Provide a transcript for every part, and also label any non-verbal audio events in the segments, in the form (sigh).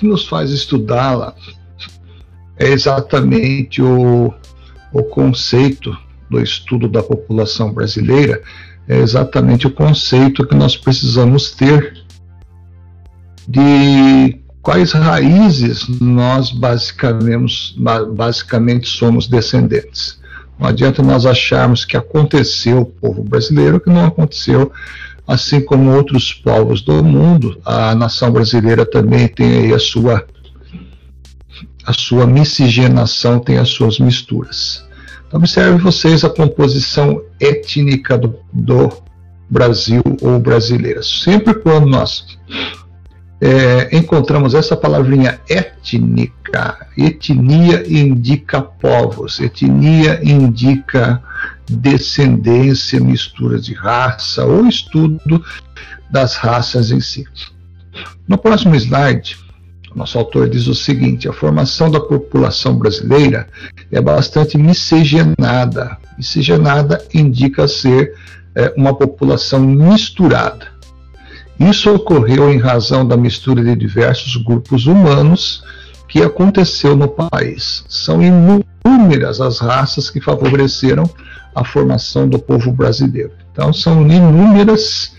que nos faz estudá-la é exatamente o, o conceito do estudo da população brasileira, é exatamente o conceito que nós precisamos ter de quais raízes nós basicamente, basicamente somos descendentes. Não adianta nós acharmos que aconteceu o povo brasileiro, que não aconteceu, assim como outros povos do mundo. A nação brasileira também tem aí a sua a sua miscigenação, tem as suas misturas. Então, observe vocês a composição étnica do, do Brasil ou brasileira. Sempre quando nós é, encontramos essa palavrinha étnica. Etnia indica povos, etnia indica descendência, mistura de raça ou estudo das raças em si. No próximo slide, nosso autor diz o seguinte: a formação da população brasileira é bastante miscigenada. Miscigenada indica ser é, uma população misturada. Isso ocorreu em razão da mistura de diversos grupos humanos que aconteceu no país. São inúmeras as raças que favoreceram a formação do povo brasileiro. Então, são inúmeras,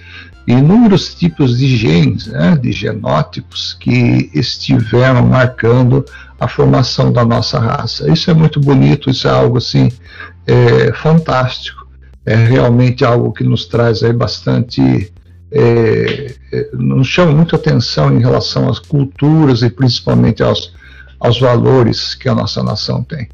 inúmeros tipos de genes, né, de genótipos que estiveram marcando a formação da nossa raça. Isso é muito bonito, isso é algo assim é, fantástico. É realmente algo que nos traz aí bastante é, é, nos chama muito atenção em relação às culturas e principalmente aos, aos valores que a nossa nação tem.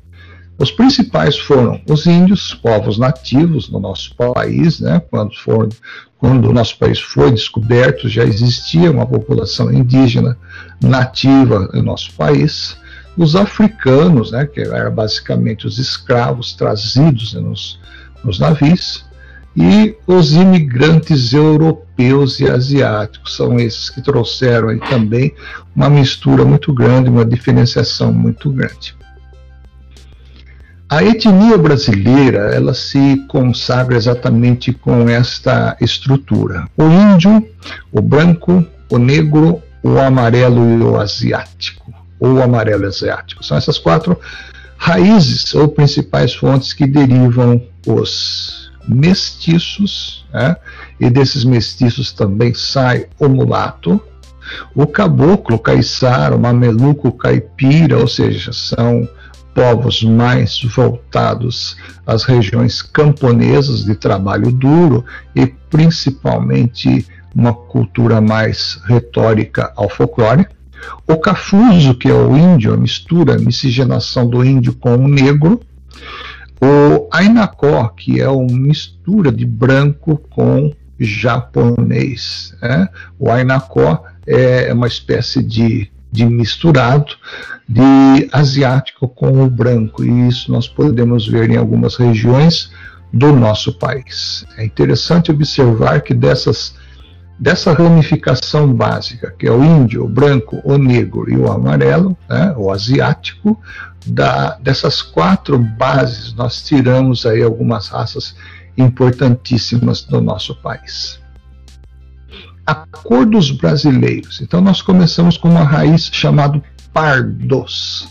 Os principais foram os índios, povos nativos no nosso país, né? quando, for, quando o nosso país foi descoberto, já existia uma população indígena nativa no nosso país. Os africanos, né? que eram basicamente os escravos trazidos né? nos, nos navios, e os imigrantes europeus e asiáticos são esses que trouxeram aí também uma mistura muito grande, uma diferenciação muito grande. A etnia brasileira, ela se consagra exatamente com esta estrutura. O índio, o branco, o negro, o amarelo e o asiático, ou o amarelo asiático. São essas quatro raízes ou principais fontes que derivam os mestiços, né? e desses mestiços também sai o mulato, o caboclo, caiçara, o mameluco, caipira, ou seja, são povos mais voltados às regiões camponesas de trabalho duro e principalmente uma cultura mais retórica ao folclore. O cafuso, que é o índio, a mistura, a miscigenação do índio com o negro, o Ainacó, que é uma mistura de branco com japonês. Né? O Ainacó é uma espécie de, de misturado de asiático com o branco, e isso nós podemos ver em algumas regiões do nosso país. É interessante observar que dessas dessa ramificação básica, que é o índio, o branco, o negro e o amarelo, né, o asiático, da, dessas quatro bases nós tiramos aí algumas raças importantíssimas do nosso país. A cor dos brasileiros. Então nós começamos com uma raiz chamada pardos.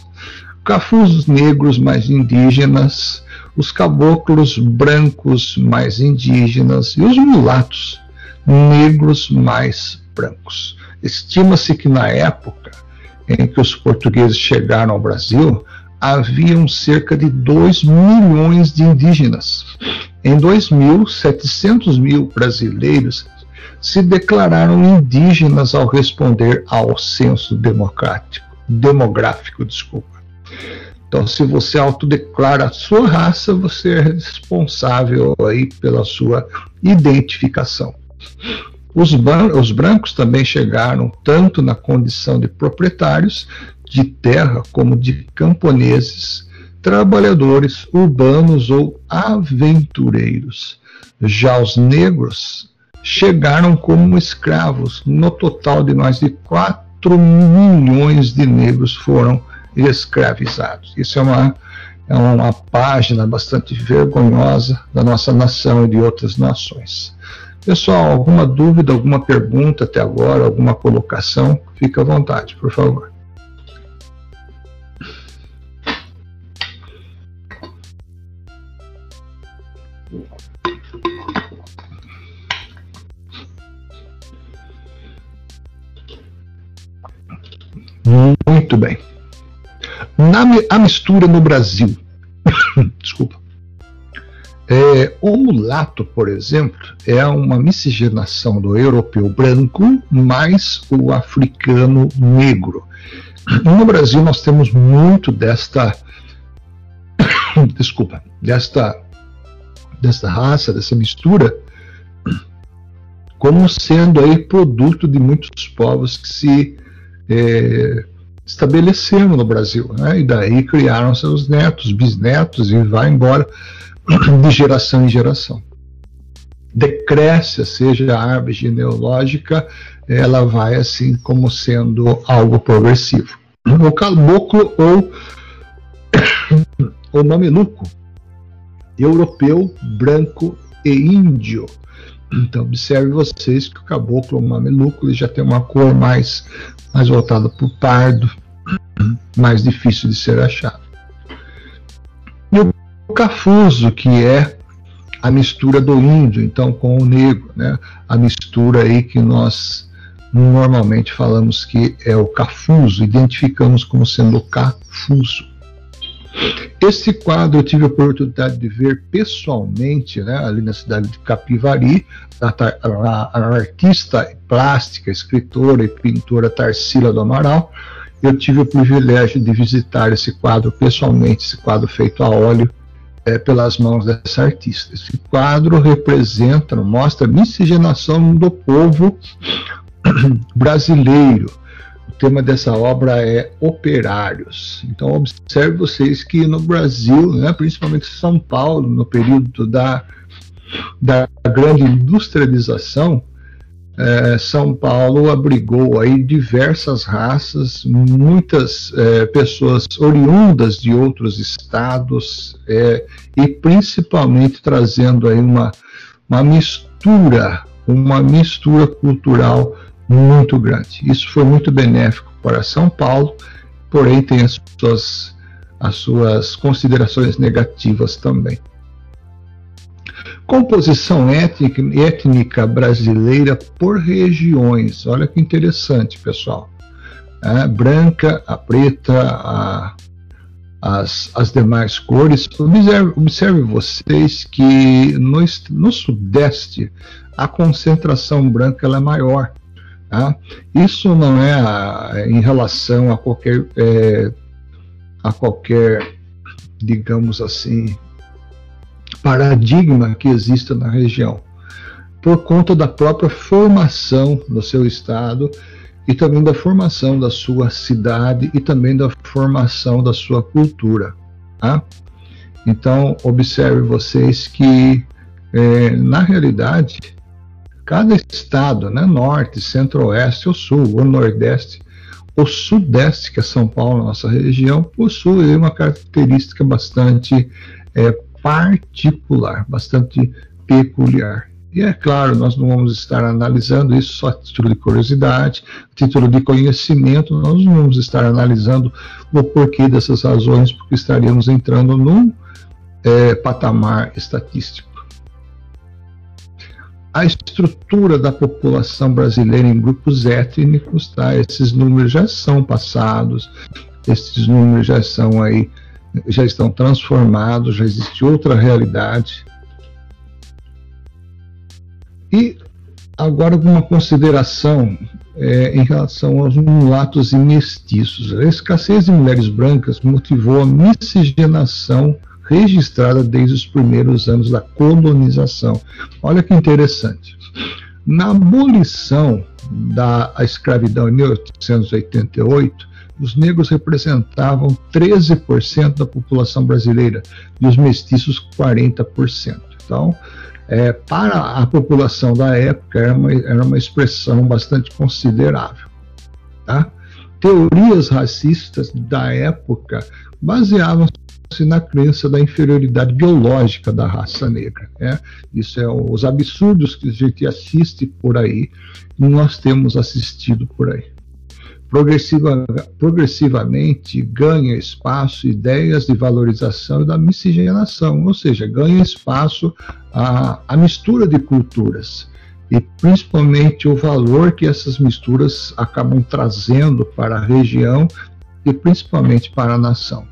Cafus negros mais indígenas, os caboclos brancos mais indígenas e os mulatos negros mais brancos. Estima-se que na época em que os portugueses chegaram ao Brasil, haviam cerca de 2 milhões de indígenas. Em 2000, 700 mil brasileiros se declararam indígenas ao responder ao censo democrático, demográfico. Desculpa. Então, se você autodeclara a sua raça, você é responsável aí pela sua identificação. Os, os brancos também chegaram tanto na condição de proprietários de terra como de camponeses, trabalhadores urbanos ou aventureiros. Já os negros chegaram como escravos. No total de mais de 4 milhões de negros foram escravizados. Isso é uma, é uma página bastante vergonhosa da nossa nação e de outras nações. Pessoal, alguma dúvida, alguma pergunta até agora, alguma colocação? Fique à vontade, por favor. Muito bem. Na, a mistura no Brasil. (coughs) Desculpa. É, o mulato, por exemplo, é uma miscigenação do europeu branco mais o africano negro. No Brasil nós temos muito desta (coughs) desculpa, desta desta raça, dessa mistura, como sendo aí produto de muitos povos que se é, estabeleceram no Brasil, né? e daí criaram seus netos, bisnetos e vai embora (clears throat) de geração em geração. Decresce, seja a árvore genealógica, ela vai assim como sendo algo progressivo. O caboclo ou (clears throat) o mameluco, europeu, branco e índio. Então observe vocês que o caboclo ou mameluco ele já tem uma cor mais, mais voltada para o pardo, mais difícil de ser achado. E o cafuso, que é a mistura do índio, então com o negro, né? a mistura aí que nós normalmente falamos que é o cafuso, identificamos como sendo o cafuso. Esse quadro eu tive a oportunidade de ver pessoalmente, né, ali na cidade de Capivari, a, a, artista plástica, escritora e pintora Tarsila do Amaral. Eu tive o privilégio de visitar esse quadro pessoalmente, esse quadro feito a óleo é, pelas mãos dessa artista. Esse quadro representa, mostra a miscigenação do povo (clears throat) brasileiro tema dessa obra é operários. Então, observe vocês que no Brasil, né, principalmente São Paulo, no período da, da grande industrialização, é, São Paulo abrigou aí diversas raças, muitas é, pessoas oriundas de outros estados é, e principalmente trazendo aí uma, uma mistura, uma mistura cultural muito grande. Isso foi muito benéfico para São Paulo, porém tem as suas, as suas considerações negativas também. Composição étnica, étnica brasileira por regiões. Olha que interessante, pessoal. A branca, a preta, a, as, as demais cores. Observe, observe vocês que no, no Sudeste a concentração branca é maior. Tá? Isso não é a, em relação a qualquer, é, a qualquer, digamos assim, paradigma que exista na região, por conta da própria formação do seu estado e também da formação da sua cidade e também da formação da sua cultura. Tá? Então, observe vocês que, é, na realidade, Cada estado, né, norte, centro-oeste, o sul, o nordeste, o sudeste, que é São Paulo, nossa região, possui uma característica bastante é, particular, bastante peculiar. E é claro, nós não vamos estar analisando isso só a título de curiosidade, a título de conhecimento, nós não vamos estar analisando o porquê dessas razões, porque estaríamos entrando num é, patamar estatístico a estrutura da população brasileira em grupos étnicos, tá? Esses números já são passados, esses números já são aí, já estão transformados, já existe outra realidade. E agora alguma consideração é, em relação aos mulatos e mestiços. A escassez de mulheres brancas motivou a miscigenação registrada desde os primeiros anos da colonização. Olha que interessante. Na abolição da escravidão em 1888, os negros representavam 13% da população brasileira e os mestiços 40%. Então, é, para a população da época, era uma, era uma expressão bastante considerável. Tá? Teorias racistas da época baseavam se na crença da inferioridade biológica da raça negra. Né? Isso é os absurdos que a gente assiste por aí e nós temos assistido por aí. Progressiva, progressivamente ganha espaço ideias de valorização e da miscigenação, ou seja, ganha espaço a, a mistura de culturas. e principalmente o valor que essas misturas acabam trazendo para a região e principalmente para a nação.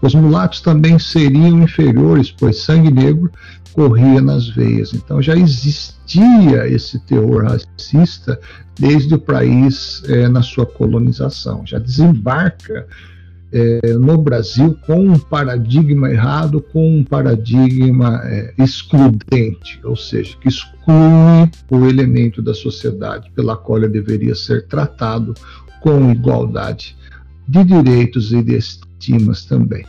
Os mulatos também seriam inferiores, pois sangue negro corria nas veias. Então já existia esse terror racista desde o país é, na sua colonização. Já desembarca é, no Brasil com um paradigma errado, com um paradigma é, excludente, ou seja, que exclui o elemento da sociedade pela qual ele deveria ser tratado com igualdade de direitos e de estimas também.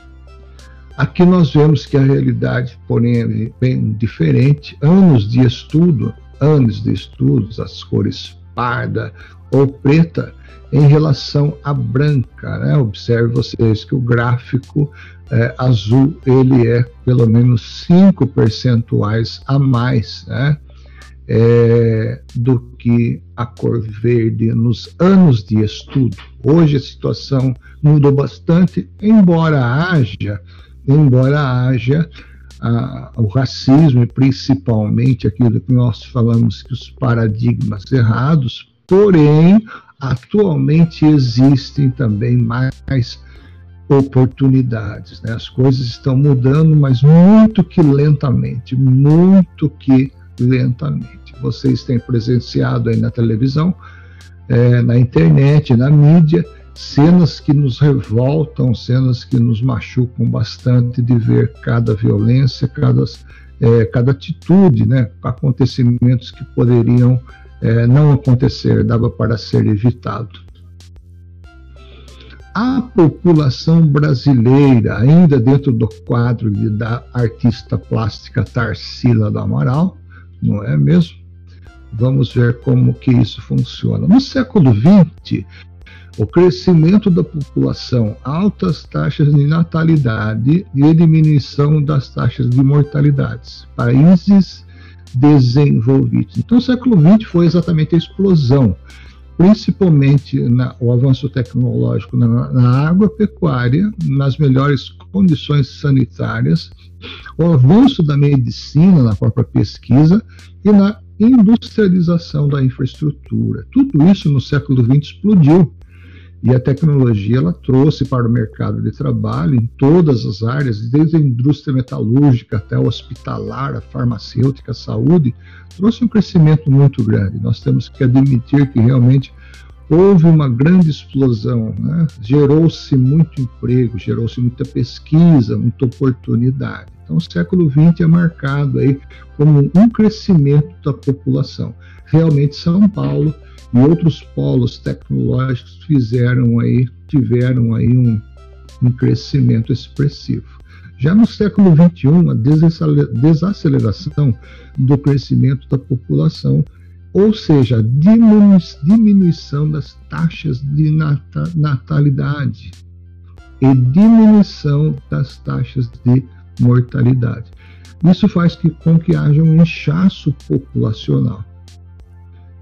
Aqui nós vemos que a realidade, porém, é bem diferente. Anos de estudo, anos de estudos, as cores parda ou preta, em relação à branca. Né? Observe vocês que o gráfico é, azul ele é pelo menos 5 percentuais a mais né? É, do que a cor verde nos anos de estudo. Hoje a situação mudou bastante, embora haja, embora haja a, o racismo e principalmente aquilo que nós falamos que os paradigmas errados, porém atualmente existem também mais oportunidades. Né? As coisas estão mudando, mas muito que lentamente, muito que lentamente. Vocês têm presenciado aí na televisão, é, na internet, na mídia, cenas que nos revoltam, cenas que nos machucam bastante de ver cada violência, cada, é, cada atitude, né? acontecimentos que poderiam é, não acontecer, dava para ser evitado. A população brasileira, ainda dentro do quadro de, da artista plástica Tarsila do Amaral, não é mesmo? Vamos ver como que isso funciona. No século XX, o crescimento da população, altas taxas de natalidade e diminuição das taxas de mortalidade. Países desenvolvidos. Então, o século XX foi exatamente a explosão, principalmente na, o avanço tecnológico na, na agropecuária, nas melhores condições sanitárias, o avanço da medicina na própria pesquisa e na industrialização da infraestrutura. Tudo isso no século XX explodiu e a tecnologia ela trouxe para o mercado de trabalho em todas as áreas, desde a indústria metalúrgica até o hospitalar, a farmacêutica, a saúde, trouxe um crescimento muito grande. Nós temos que admitir que realmente houve uma grande explosão, né? gerou-se muito emprego, gerou-se muita pesquisa, muita oportunidade. Então, o século XX é marcado aí como um crescimento da população. Realmente, São Paulo e outros polos tecnológicos fizeram aí, tiveram aí um, um crescimento expressivo. Já no século XXI, a desaceleração do crescimento da população, ou seja, a diminuição das taxas de natalidade e diminuição das taxas de mortalidade. Isso faz que, com que haja um inchaço populacional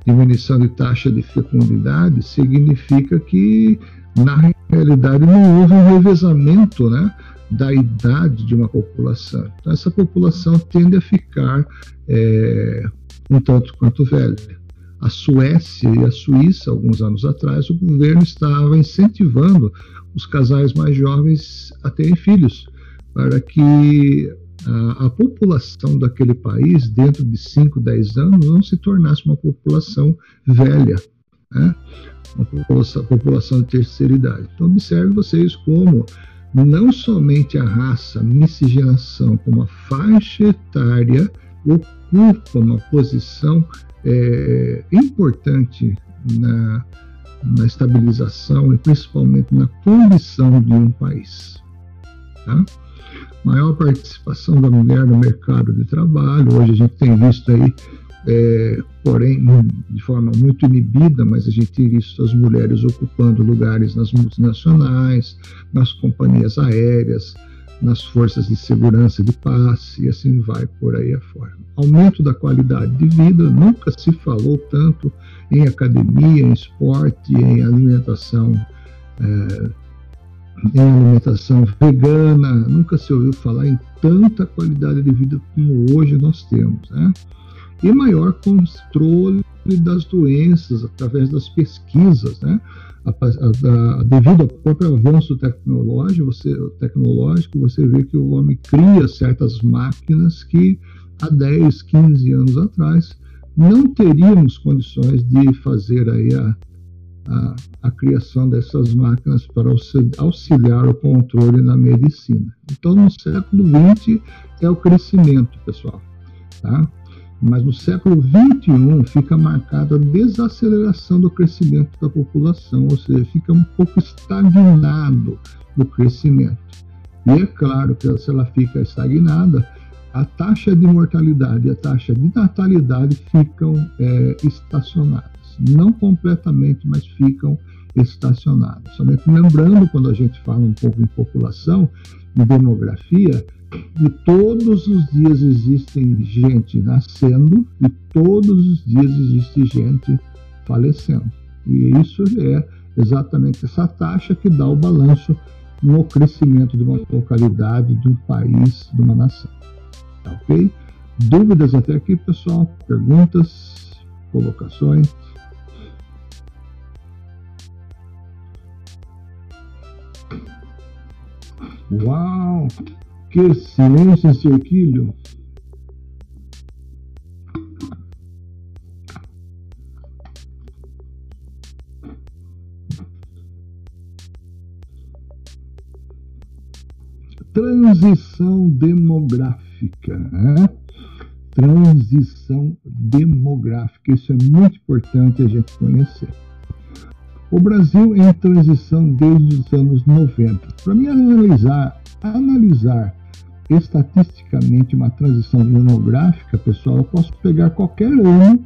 diminuição de taxa de fecundidade significa que, na realidade, não houve um revezamento né, da idade de uma população. Então, essa população tende a ficar é, um tanto quanto velha. A Suécia e a Suíça, alguns anos atrás, o governo estava incentivando os casais mais jovens a terem filhos, para que a, a, população daquele país, dentro de 5, 10 anos, não se tornasse uma população velha, né? uma população, população de terceira idade. Então, observe vocês como não somente a raça, miscigenação, como a faixa etária ocupa uma posição é, importante na, na estabilização e principalmente na condição de um país. Tá? Maior participação da mulher no mercado de trabalho. Hoje a gente tem visto aí, é, porém de forma muito inibida, mas a gente tem visto as mulheres ocupando lugares nas multinacionais, nas companhias aéreas, nas forças de segurança de paz e assim vai por aí afora. Aumento da qualidade de vida, nunca se falou tanto em academia, em esporte, em alimentação é, em alimentação vegana, nunca se ouviu falar em tanta qualidade de vida como hoje nós temos. Né? e maior controle das doenças através das pesquisas, né? A, a, a, devido ao próprio avanço tecnológico você, tecnológico, você vê que o homem cria certas máquinas que há 10, 15 anos atrás não teríamos condições de fazer aí a, a, a, criação dessas máquinas para auxiliar o controle na medicina. Então, no século XX é o crescimento, pessoal. Tá? Mas no século XXI fica marcada a desaceleração do crescimento da população, ou seja, fica um pouco estagnado o crescimento. E é claro que se ela fica estagnada, a taxa de mortalidade e a taxa de natalidade ficam é, estacionadas. Não completamente, mas ficam estacionadas. Somente lembrando, quando a gente fala um pouco em população e demografia, que todos os dias existem gente nascendo e todos os dias existe gente falecendo. E isso é exatamente essa taxa que dá o balanço no crescimento de uma localidade, de um país, de uma nação. Tá ok? Dúvidas até aqui, pessoal? Perguntas? Colocações? Uau! Que silêncio esse orquídeo! Transição demográfica. Né? Transição demográfica. Isso é muito importante a gente conhecer. O Brasil em transição desde os anos 90. Para mim analisar, analisar estatisticamente uma transição demográfica, pessoal, eu posso pegar qualquer ano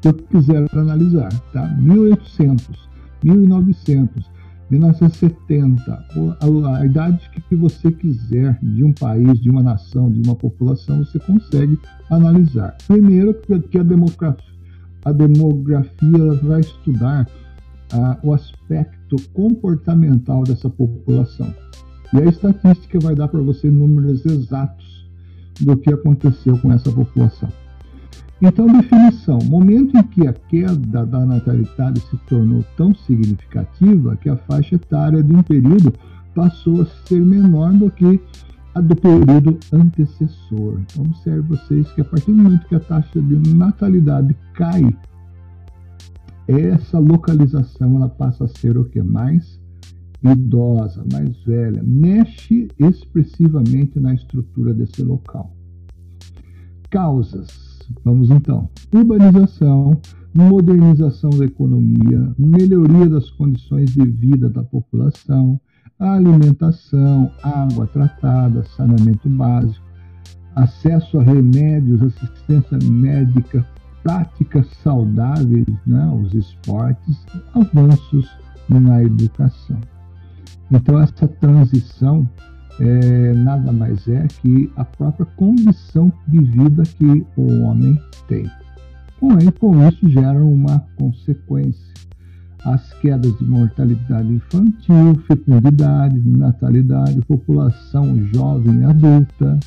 que eu quiser analisar, tá? 1800, 1900, 1970, a, a idade que você quiser de um país, de uma nação, de uma população, você consegue analisar. Primeiro, que a demografia, a demografia vai estudar ah, o aspecto comportamental dessa população. E a estatística vai dar para você números exatos do que aconteceu com essa população. Então, definição: momento em que a queda da natalidade se tornou tão significativa que a faixa etária de um período passou a ser menor do que a do período antecessor. Então, observe vocês que a partir do momento que a taxa de natalidade cai, essa localização ela passa a ser o que mais idosa, mais velha, mexe expressivamente na estrutura desse local. Causas Vamos então. Urbanização, modernização da economia, melhoria das condições de vida da população, alimentação, água tratada, saneamento básico, acesso a remédios, assistência médica, práticas saudáveis, né, os esportes, avanços na educação. Então, essa transição é, nada mais é que a própria condição de vida que o homem tem. Com, com isso gera uma consequência. As quedas de mortalidade infantil, fecundidade, natalidade, população jovem e adulta,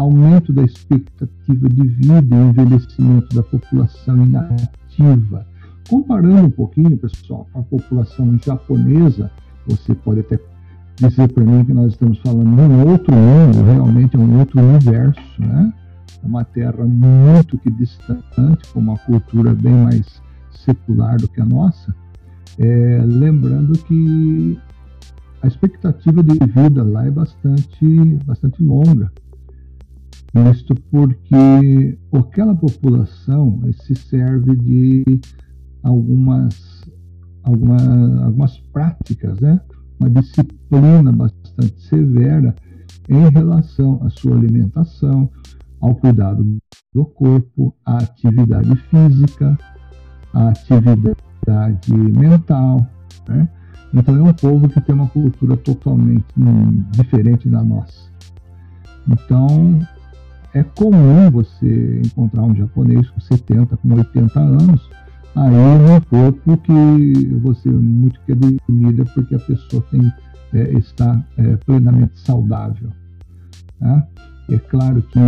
aumento da expectativa de vida e envelhecimento da população inativa. Comparando um pouquinho, pessoal, com a população japonesa, você pode até dizer para mim que nós estamos falando de um outro mundo, realmente é um outro universo, né? É uma terra muito que distante, com uma cultura bem mais secular do que a nossa. É, lembrando que a expectativa de vida lá é bastante, bastante longa. Isto porque aquela população se serve de algumas, alguma, algumas práticas, né? uma disciplina bastante severa em relação à sua alimentação, ao cuidado do corpo, à atividade física, à atividade mental. Né? Então é um povo que tem uma cultura totalmente diferente da nossa. Então é comum você encontrar um japonês com 70, com 80 anos aí um corpo que você muito que admira porque a pessoa tem, é, está é, plenamente saudável. Tá? É claro que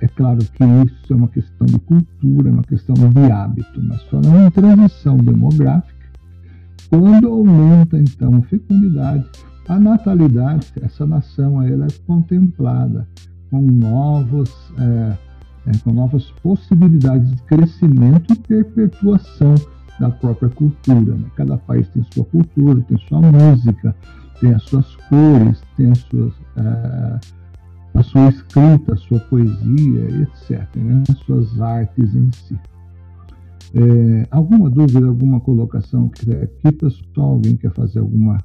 é claro que isso é uma questão de cultura, é uma questão de hábito, mas falando em transição demográfica, quando aumenta então a fecundidade, a natalidade, essa nação ela é contemplada com novos é, é, com novas possibilidades de crescimento e perpetuação da própria cultura. Né? Cada país tem sua cultura, tem sua música, tem as suas cores, tem as suas, uh, a sua escrita, a sua poesia, etc. Né? As suas artes em si. É, alguma dúvida, alguma colocação aqui, pessoal? Alguém quer fazer alguma,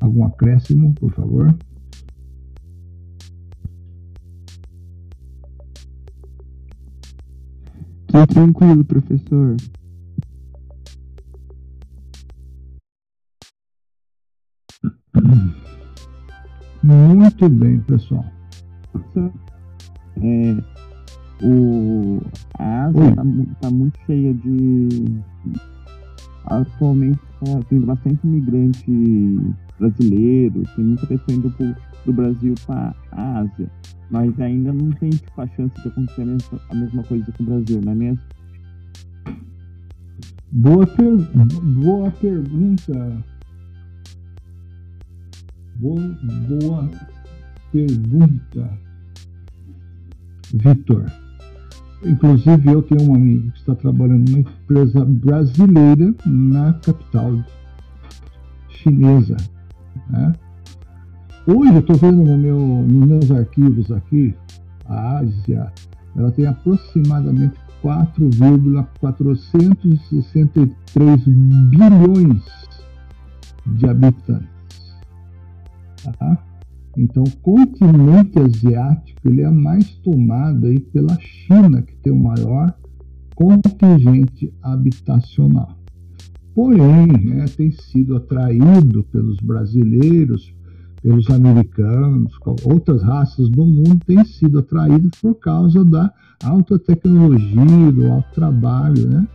algum acréscimo, por favor? Tô tranquilo, professor. Muito bem, pessoal. É, o, a Ásia está tá muito cheia de. Atualmente está tendo bastante imigrante brasileiro, tem muita pessoa indo pro, do Brasil para a Ásia. Mas ainda não tem tipo, a chance de acontecer a mesma, coisa com o Brasil, não é mesmo? Boa, per boa pergunta. Boa, boa pergunta, Vitor. Inclusive, eu tenho um amigo que está trabalhando numa empresa brasileira na capital chinesa. Né? Hoje eu estou vendo no meu, nos meus arquivos aqui, a Ásia, ela tem aproximadamente 4,463 bilhões de habitantes. Tá? Então, o continente asiático ele é mais tomado aí pela China, que tem o maior contingente habitacional. Porém, né, tem sido atraído pelos brasileiros, pelos americanos, outras raças do mundo, tem sido atraído por causa da alta tecnologia, do alto trabalho, né,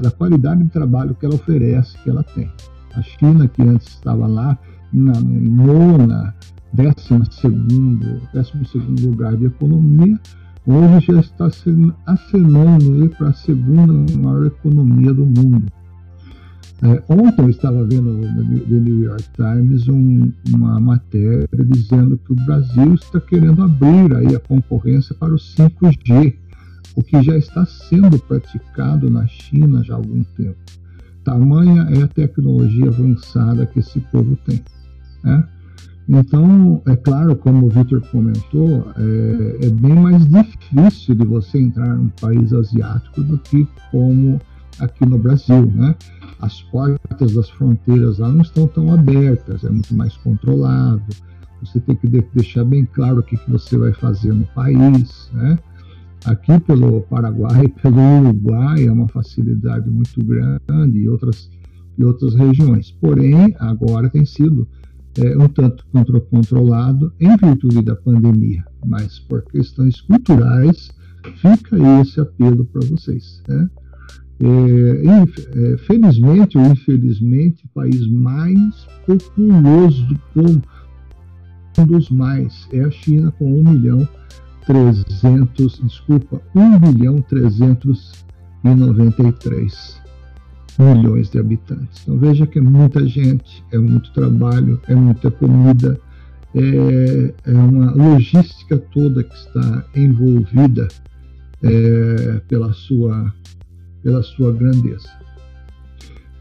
da qualidade de trabalho que ela oferece, que ela tem. A China, que antes estava lá na nona, décimo segundo, décimo segundo lugar de economia, hoje já está acenando para a segunda maior economia do mundo. É, ontem eu estava vendo no New York Times um, uma matéria dizendo que o Brasil está querendo abrir aí a concorrência para o 5G, o que já está sendo praticado na China já há algum tempo. Tamanha é a tecnologia avançada que esse povo tem. Né? Então, é claro, como o Victor comentou, é, é, bem mais difícil de você entrar num país asiático do que como aqui no Brasil, né? As portas das fronteiras lá não estão tão abertas, é muito mais controlado. Você tem que deixar bem claro o que, que você vai fazer no país, né? Aqui pelo Paraguai (laughs) pelo Uruguai é uma facilidade muito grande e outras, e outras regiões. Porém, agora tem sido é, um tanto controlado em virtude da pandemia, mas por questões culturais fica esse apelo para vocês. Né? É, é, felizmente ou infelizmente, o país mais populoso do mundo, um dos mais, é a China com 1 milhão 300, desculpa, 1 bilhão 393 milhões de habitantes. Então veja que é muita gente, é muito trabalho, é muita comida, é, é uma logística toda que está envolvida é, pela, sua, pela sua grandeza.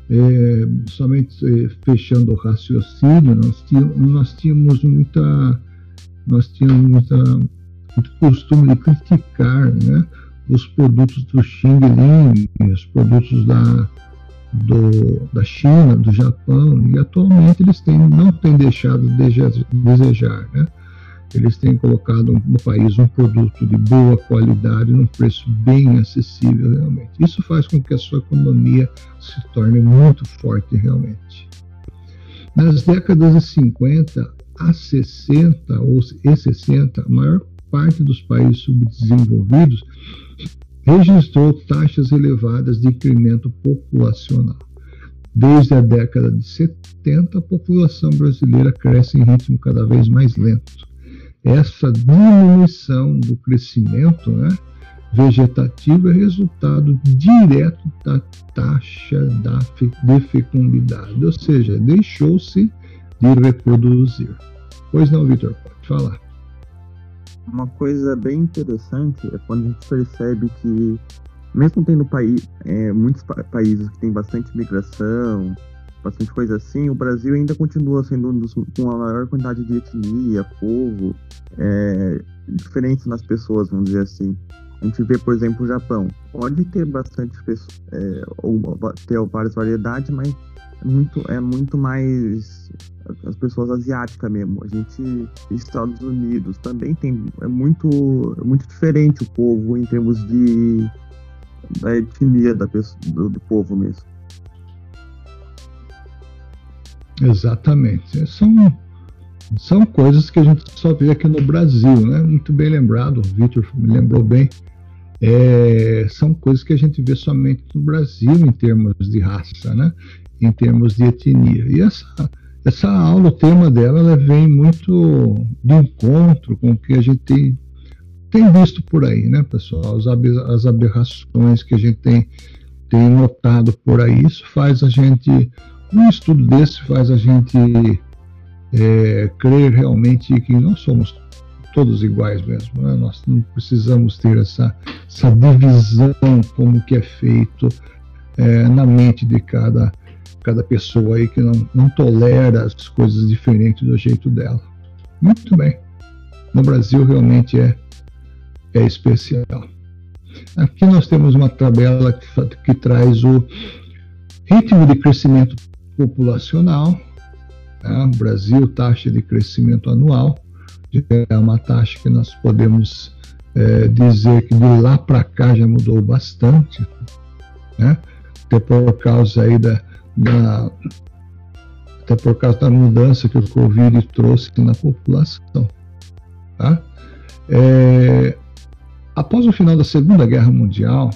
É, somente é, fechando o raciocínio, nós tínhamos, nós tínhamos muita nós tínhamos muita, muito costume de criticar né, os produtos do Xing Ling, os produtos da, do, da China, do Japão, e atualmente eles têm, não têm deixado de desejar. Né? Eles têm colocado no país um produto de boa qualidade, num preço bem acessível realmente. Isso faz com que a sua economia se torne muito forte realmente. Nas décadas de 50 a 60 ou e 60, a maior parte dos países subdesenvolvidos registrou taxas elevadas de incremento populacional. Desde a década de 70, a população brasileira cresce em ritmo cada vez mais lento. Essa diminuição do crescimento né, vegetativo é resultado direto da taxa da de fecundidade, ou seja, deixou-se de reproduzir. Pois não, Vitor, pode falar. Uma coisa bem interessante é quando a gente percebe que, mesmo tendo é, muitos pa países que têm bastante migração, bastante coisa assim, o Brasil ainda continua sendo um dos com a maior quantidade de etnia, povo, é, diferentes nas pessoas, vamos dizer assim. A gente vê, por exemplo, o Japão. Pode ter bastante pessoas, é, ou ter várias variedades, mas é muito, é muito mais as pessoas asiáticas mesmo. A gente, Estados Unidos também tem, é muito, é muito diferente o povo em termos de da etnia da pessoa, do, do povo mesmo. Exatamente. São, são coisas que a gente só vê aqui no Brasil, né? Muito bem lembrado, o Vitor me lembrou bem. É, são coisas que a gente vê somente no Brasil em termos de raça, né? Em termos de etnia. E essa, essa aula, o tema dela, ela vem muito de encontro com o que a gente tem, tem visto por aí, né, pessoal? As, as aberrações que a gente tem, tem notado por aí. Isso faz a gente um estudo desse faz a gente é, crer realmente que nós somos todos iguais mesmo. Né? Nós não precisamos ter essa, essa divisão como que é feito é, na mente de cada, cada pessoa aí que não, não tolera as coisas diferentes do jeito dela. Muito bem. No Brasil realmente é, é especial. Aqui nós temos uma tabela que, que traz o ritmo de crescimento populacional. Né? Brasil, taxa de crescimento anual, é uma taxa que nós podemos é, dizer que de lá para cá já mudou bastante, né? até por causa aí da, da até por causa da mudança que o Covid trouxe na população. Tá? É, após o final da Segunda Guerra Mundial,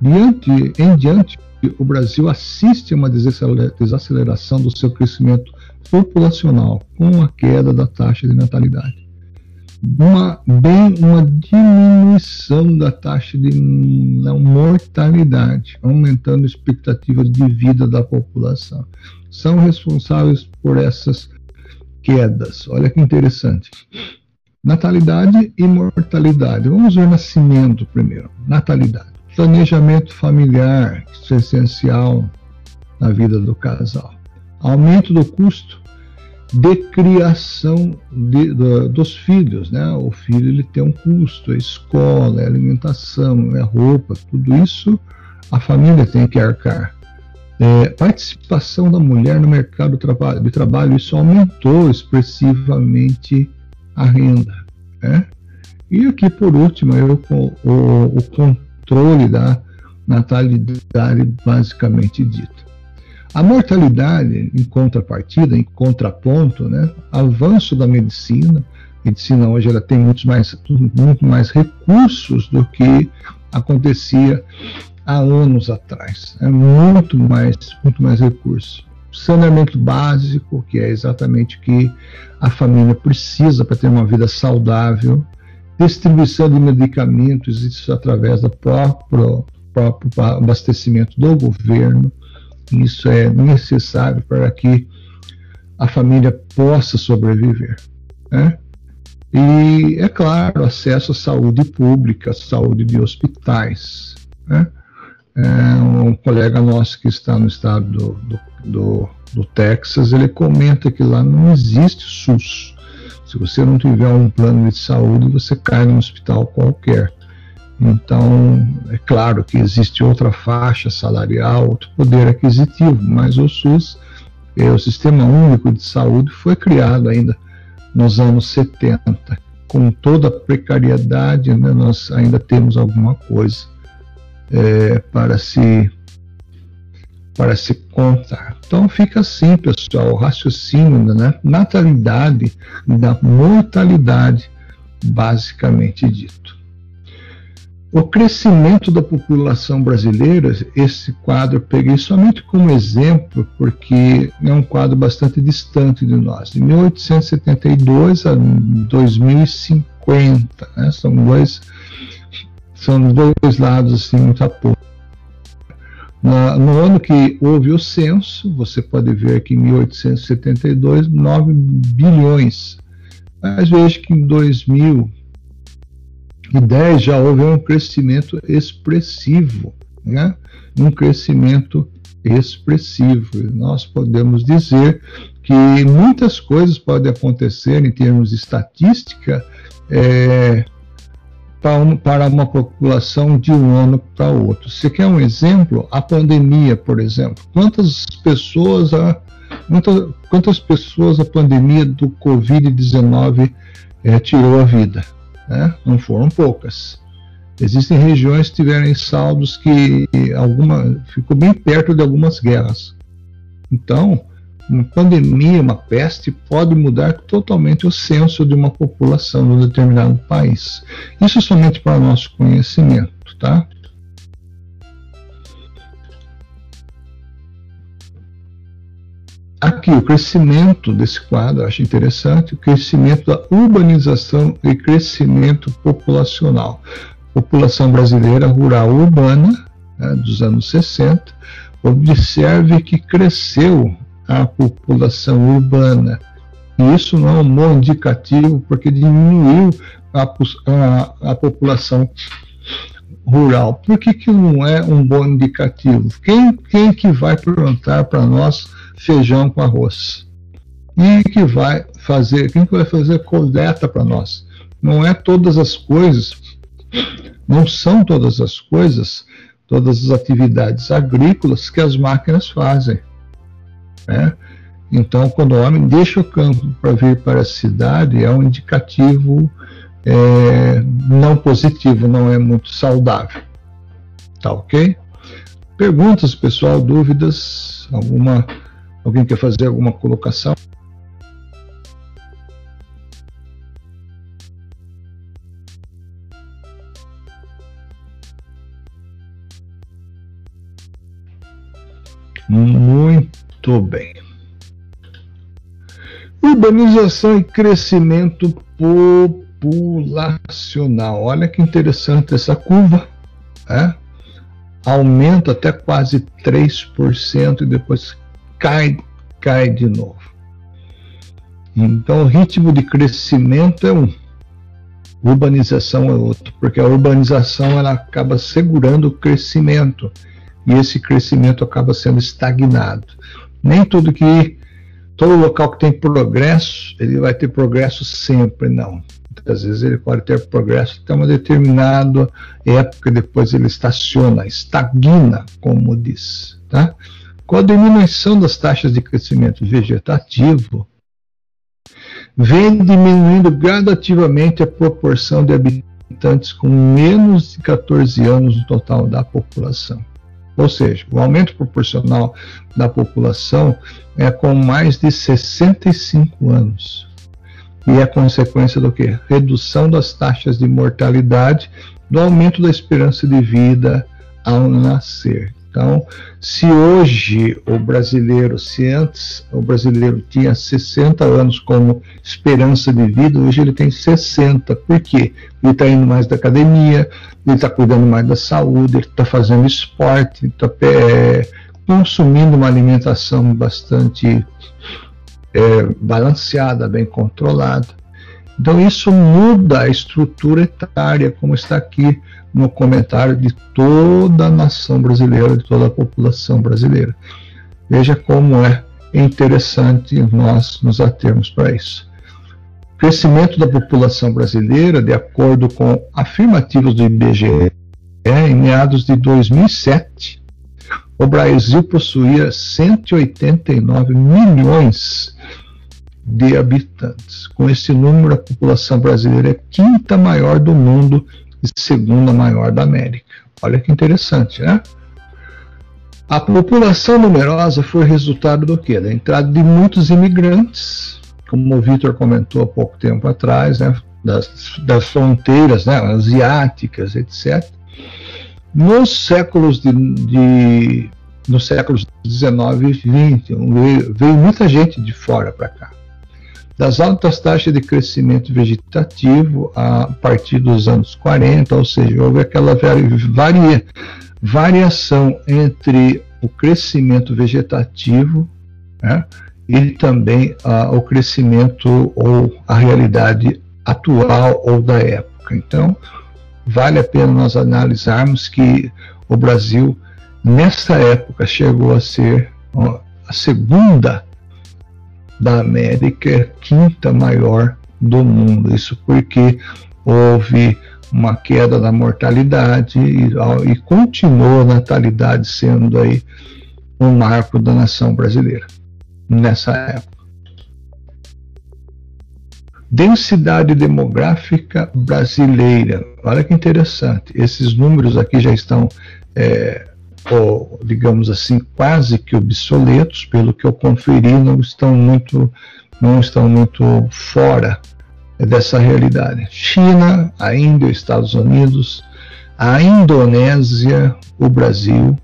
diante, em diante o Brasil assiste a uma desaceleração do seu crescimento populacional com a queda da taxa de natalidade. Uma, bem uma diminuição da taxa de mortalidade, aumentando a expectativa de vida da população. São responsáveis por essas quedas. Olha que interessante. Natalidade e mortalidade. Vamos ver nascimento primeiro. Natalidade. Planejamento familiar, isso é essencial na vida do casal. Aumento do custo de criação de, de, dos filhos, né? O filho ele tem um custo, a escola, a alimentação, a roupa, tudo isso a família tem que arcar. É, participação da mulher no mercado de trabalho, isso aumentou expressivamente a renda. Né? E aqui, por último, eu, o, o, o controle da natalidade basicamente dita. A mortalidade, em contrapartida, em contraponto, né, avanço da medicina, a medicina hoje ela tem muitos mais, muito mais recursos do que acontecia há anos atrás. É muito mais, muito mais recursos. Saneamento básico, que é exatamente o que a família precisa para ter uma vida saudável, distribuição de medicamentos, isso através do próprio, próprio abastecimento do governo. Isso é necessário para que a família possa sobreviver. Né? E, é claro, acesso à saúde pública, saúde de hospitais. Né? É, um colega nosso que está no estado do, do, do, do Texas, ele comenta que lá não existe SUS. Se você não tiver um plano de saúde, você cai num hospital qualquer. Então, é claro que existe outra faixa salarial, outro poder aquisitivo, mas o SUS, é, o Sistema Único de Saúde, foi criado ainda nos anos 70. Com toda a precariedade, né, nós ainda temos alguma coisa é, para se para se contar. Então fica assim, pessoal, o raciocínio da né? natalidade e da mortalidade, basicamente dito. O crescimento da população brasileira, esse quadro eu peguei somente como exemplo, porque é um quadro bastante distante de nós. De 1872 a 2050, né? são dois são dois lados assim muito a pouco. no ano que houve o censo, você pode ver que em 1872, 9 bilhões. Mas veja que em 2000 2010 já houve um crescimento expressivo, né? um crescimento expressivo. Nós podemos dizer que muitas coisas podem acontecer em termos de estatística é, para uma população de um ano para outro. Você quer um exemplo? A pandemia, por exemplo. Quantas pessoas a, quantas, quantas pessoas a pandemia do Covid-19 é, tirou a vida? né? não foram poucas. Existem regiões que tiveram saldos que alguma ficou bem perto de algumas guerras. Então, uma pandemia, uma peste pode mudar totalmente o censo de uma população de um determinado país. Isso somente para nosso conhecimento, tá? Aqui, o crescimento desse quadro, acho interessante, o crescimento da urbanização e crescimento populacional. População brasileira rural urbana, né, dos anos 60, observe que cresceu a população urbana. E isso não é um bom indicativo, porque diminuiu a, a, a população rural. Por que, que não é um bom indicativo? Quem, quem que vai plantar para nós feijão com arroz. E que vai fazer, quem que vai fazer coleta para nós? Não é todas as coisas, não são todas as coisas, todas as atividades agrícolas que as máquinas fazem. Né? Então, quando o homem deixa o campo para vir para a cidade, é um indicativo é, não positivo, não é muito saudável. Tá ok? Perguntas, pessoal, dúvidas, alguma Alguém quer fazer alguma colocação? Muito bem. Urbanização e crescimento populacional. Olha que interessante essa curva. É? Aumenta até quase 3% e depois cai, cai de novo. Então, o ritmo de crescimento é um, urbanização é outro, porque a urbanização ela acaba segurando o crescimento e esse crescimento acaba sendo estagnado. Nem tudo que todo local que tem progresso, ele vai ter progresso sempre, não. Muitas vezes ele pode ter progresso até uma determinada época, depois ele estaciona, estagna, como diz, tá? Com a diminuição das taxas de crescimento vegetativo, vem diminuindo gradativamente a proporção de habitantes com menos de 14 anos no total da população. Ou seja, o aumento proporcional da população é com mais de 65 anos. E é consequência do que? Redução das taxas de mortalidade, do aumento da esperança de vida ao nascer. Então, se hoje o brasileiro, se antes o brasileiro tinha 60 anos como esperança de vida, hoje ele tem 60. Por quê? Ele está indo mais da academia, ele está cuidando mais da saúde, ele está fazendo esporte, está é, consumindo uma alimentação bastante é, balanceada, bem controlada. Então, isso muda a estrutura etária, como está aqui no comentário de toda a nação brasileira, de toda a população brasileira. Veja como é interessante nós nos atermos para isso. O crescimento da população brasileira, de acordo com afirmativos do IBGE, em meados de 2007, o Brasil possuía 189 milhões de habitantes. Com esse número, a população brasileira é a quinta maior do mundo e segunda maior da América. Olha que interessante, né? A população numerosa foi resultado do quê? Da entrada de muitos imigrantes, como o Vitor comentou há pouco tempo atrás, né? das, das fronteiras né? asiáticas, etc. Nos séculos de, de nos séculos 19 e 20, veio, veio muita gente de fora para cá. Das altas taxas de crescimento vegetativo a partir dos anos 40, ou seja, houve aquela varia, variação entre o crescimento vegetativo né, e também o crescimento ou a realidade atual ou da época. Então, vale a pena nós analisarmos que o Brasil, nessa época, chegou a ser a segunda da América, quinta maior do mundo. Isso porque houve uma queda da mortalidade e, e a natalidade sendo aí um marco da nação brasileira nessa época. Densidade demográfica brasileira. Olha que interessante. Esses números aqui já estão, é, ou, digamos assim, quase que obsoletos, pelo que eu conferi, não estão muito, não estão muito fora dessa realidade. China, a Índia, os Estados Unidos, a Indonésia, o Brasil,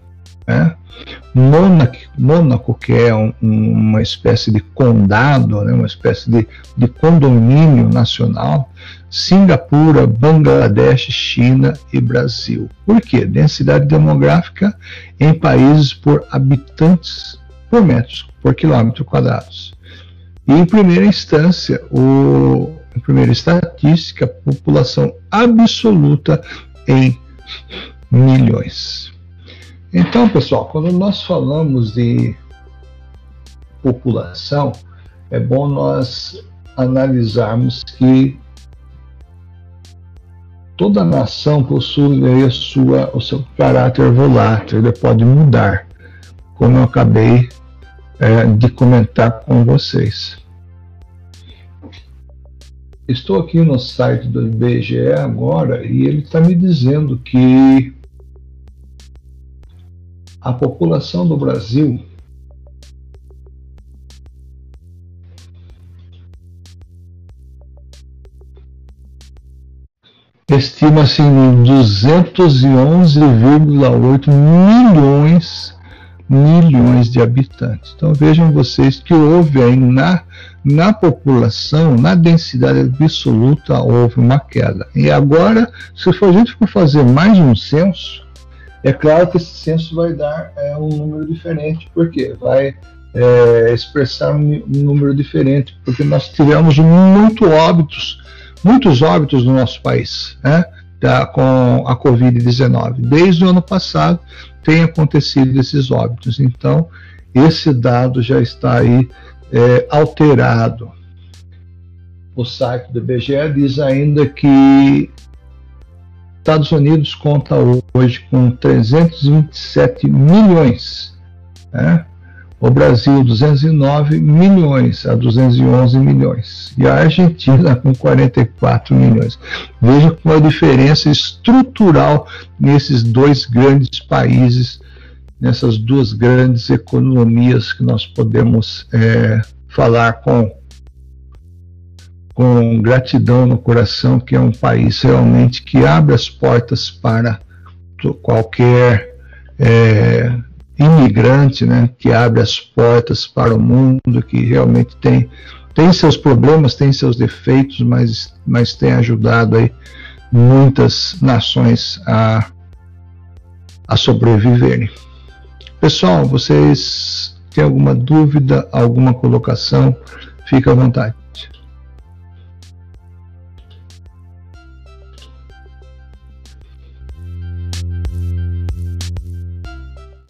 né? Mônaco, Mônaco, que é um, uma espécie de condado, né, uma espécie de, de condomínio nacional, Singapura, Bangladesh, China e Brasil. Por quê? Densidade demográfica em países por habitantes por metros, por quilômetro quadrados. E em primeira instância, o, em primeira estatística, população absoluta em milhões. Então, pessoal, quando nós falamos de população, é bom nós analisarmos que toda nação possui a sua, o seu caráter volátil, ele pode mudar, como eu acabei é, de comentar com vocês. Estou aqui no site do IBGE agora e ele está me dizendo que a população do Brasil estima-se em 211,8 milhões milhões de habitantes. Então vejam vocês que houve aí na, na população, na densidade absoluta, houve uma queda. E agora, se for a gente for fazer mais um censo, é claro que esse censo vai dar é, um número diferente, porque vai é, expressar um, um, número diferente, porque nós tivemos muito óbitos, muitos óbitos no nosso país, né, da, com a Covid-19. Desde o ano passado tem acontecido esses óbitos, então esse dado já está aí é, alterado. O site do IBGE diz ainda que Estados Unidos conta hoje com 327 milhões, né? O Brasil 209 milhões a 211 milhões e a Argentina com 44 milhões. Veja com a diferença estrutural nesses dois grandes países, nessas duas grandes economias que nós podemos é, falar com com gratidão no coração, que é um país realmente que abre as portas para qualquer é, imigrante, né, que abre as portas para o mundo, que realmente tem, tem seus problemas, tem seus defeitos, mas, mas tem ajudado aí muitas nações a, a sobreviverem. Pessoal, vocês têm alguma dúvida, alguma colocação? Fique à vontade.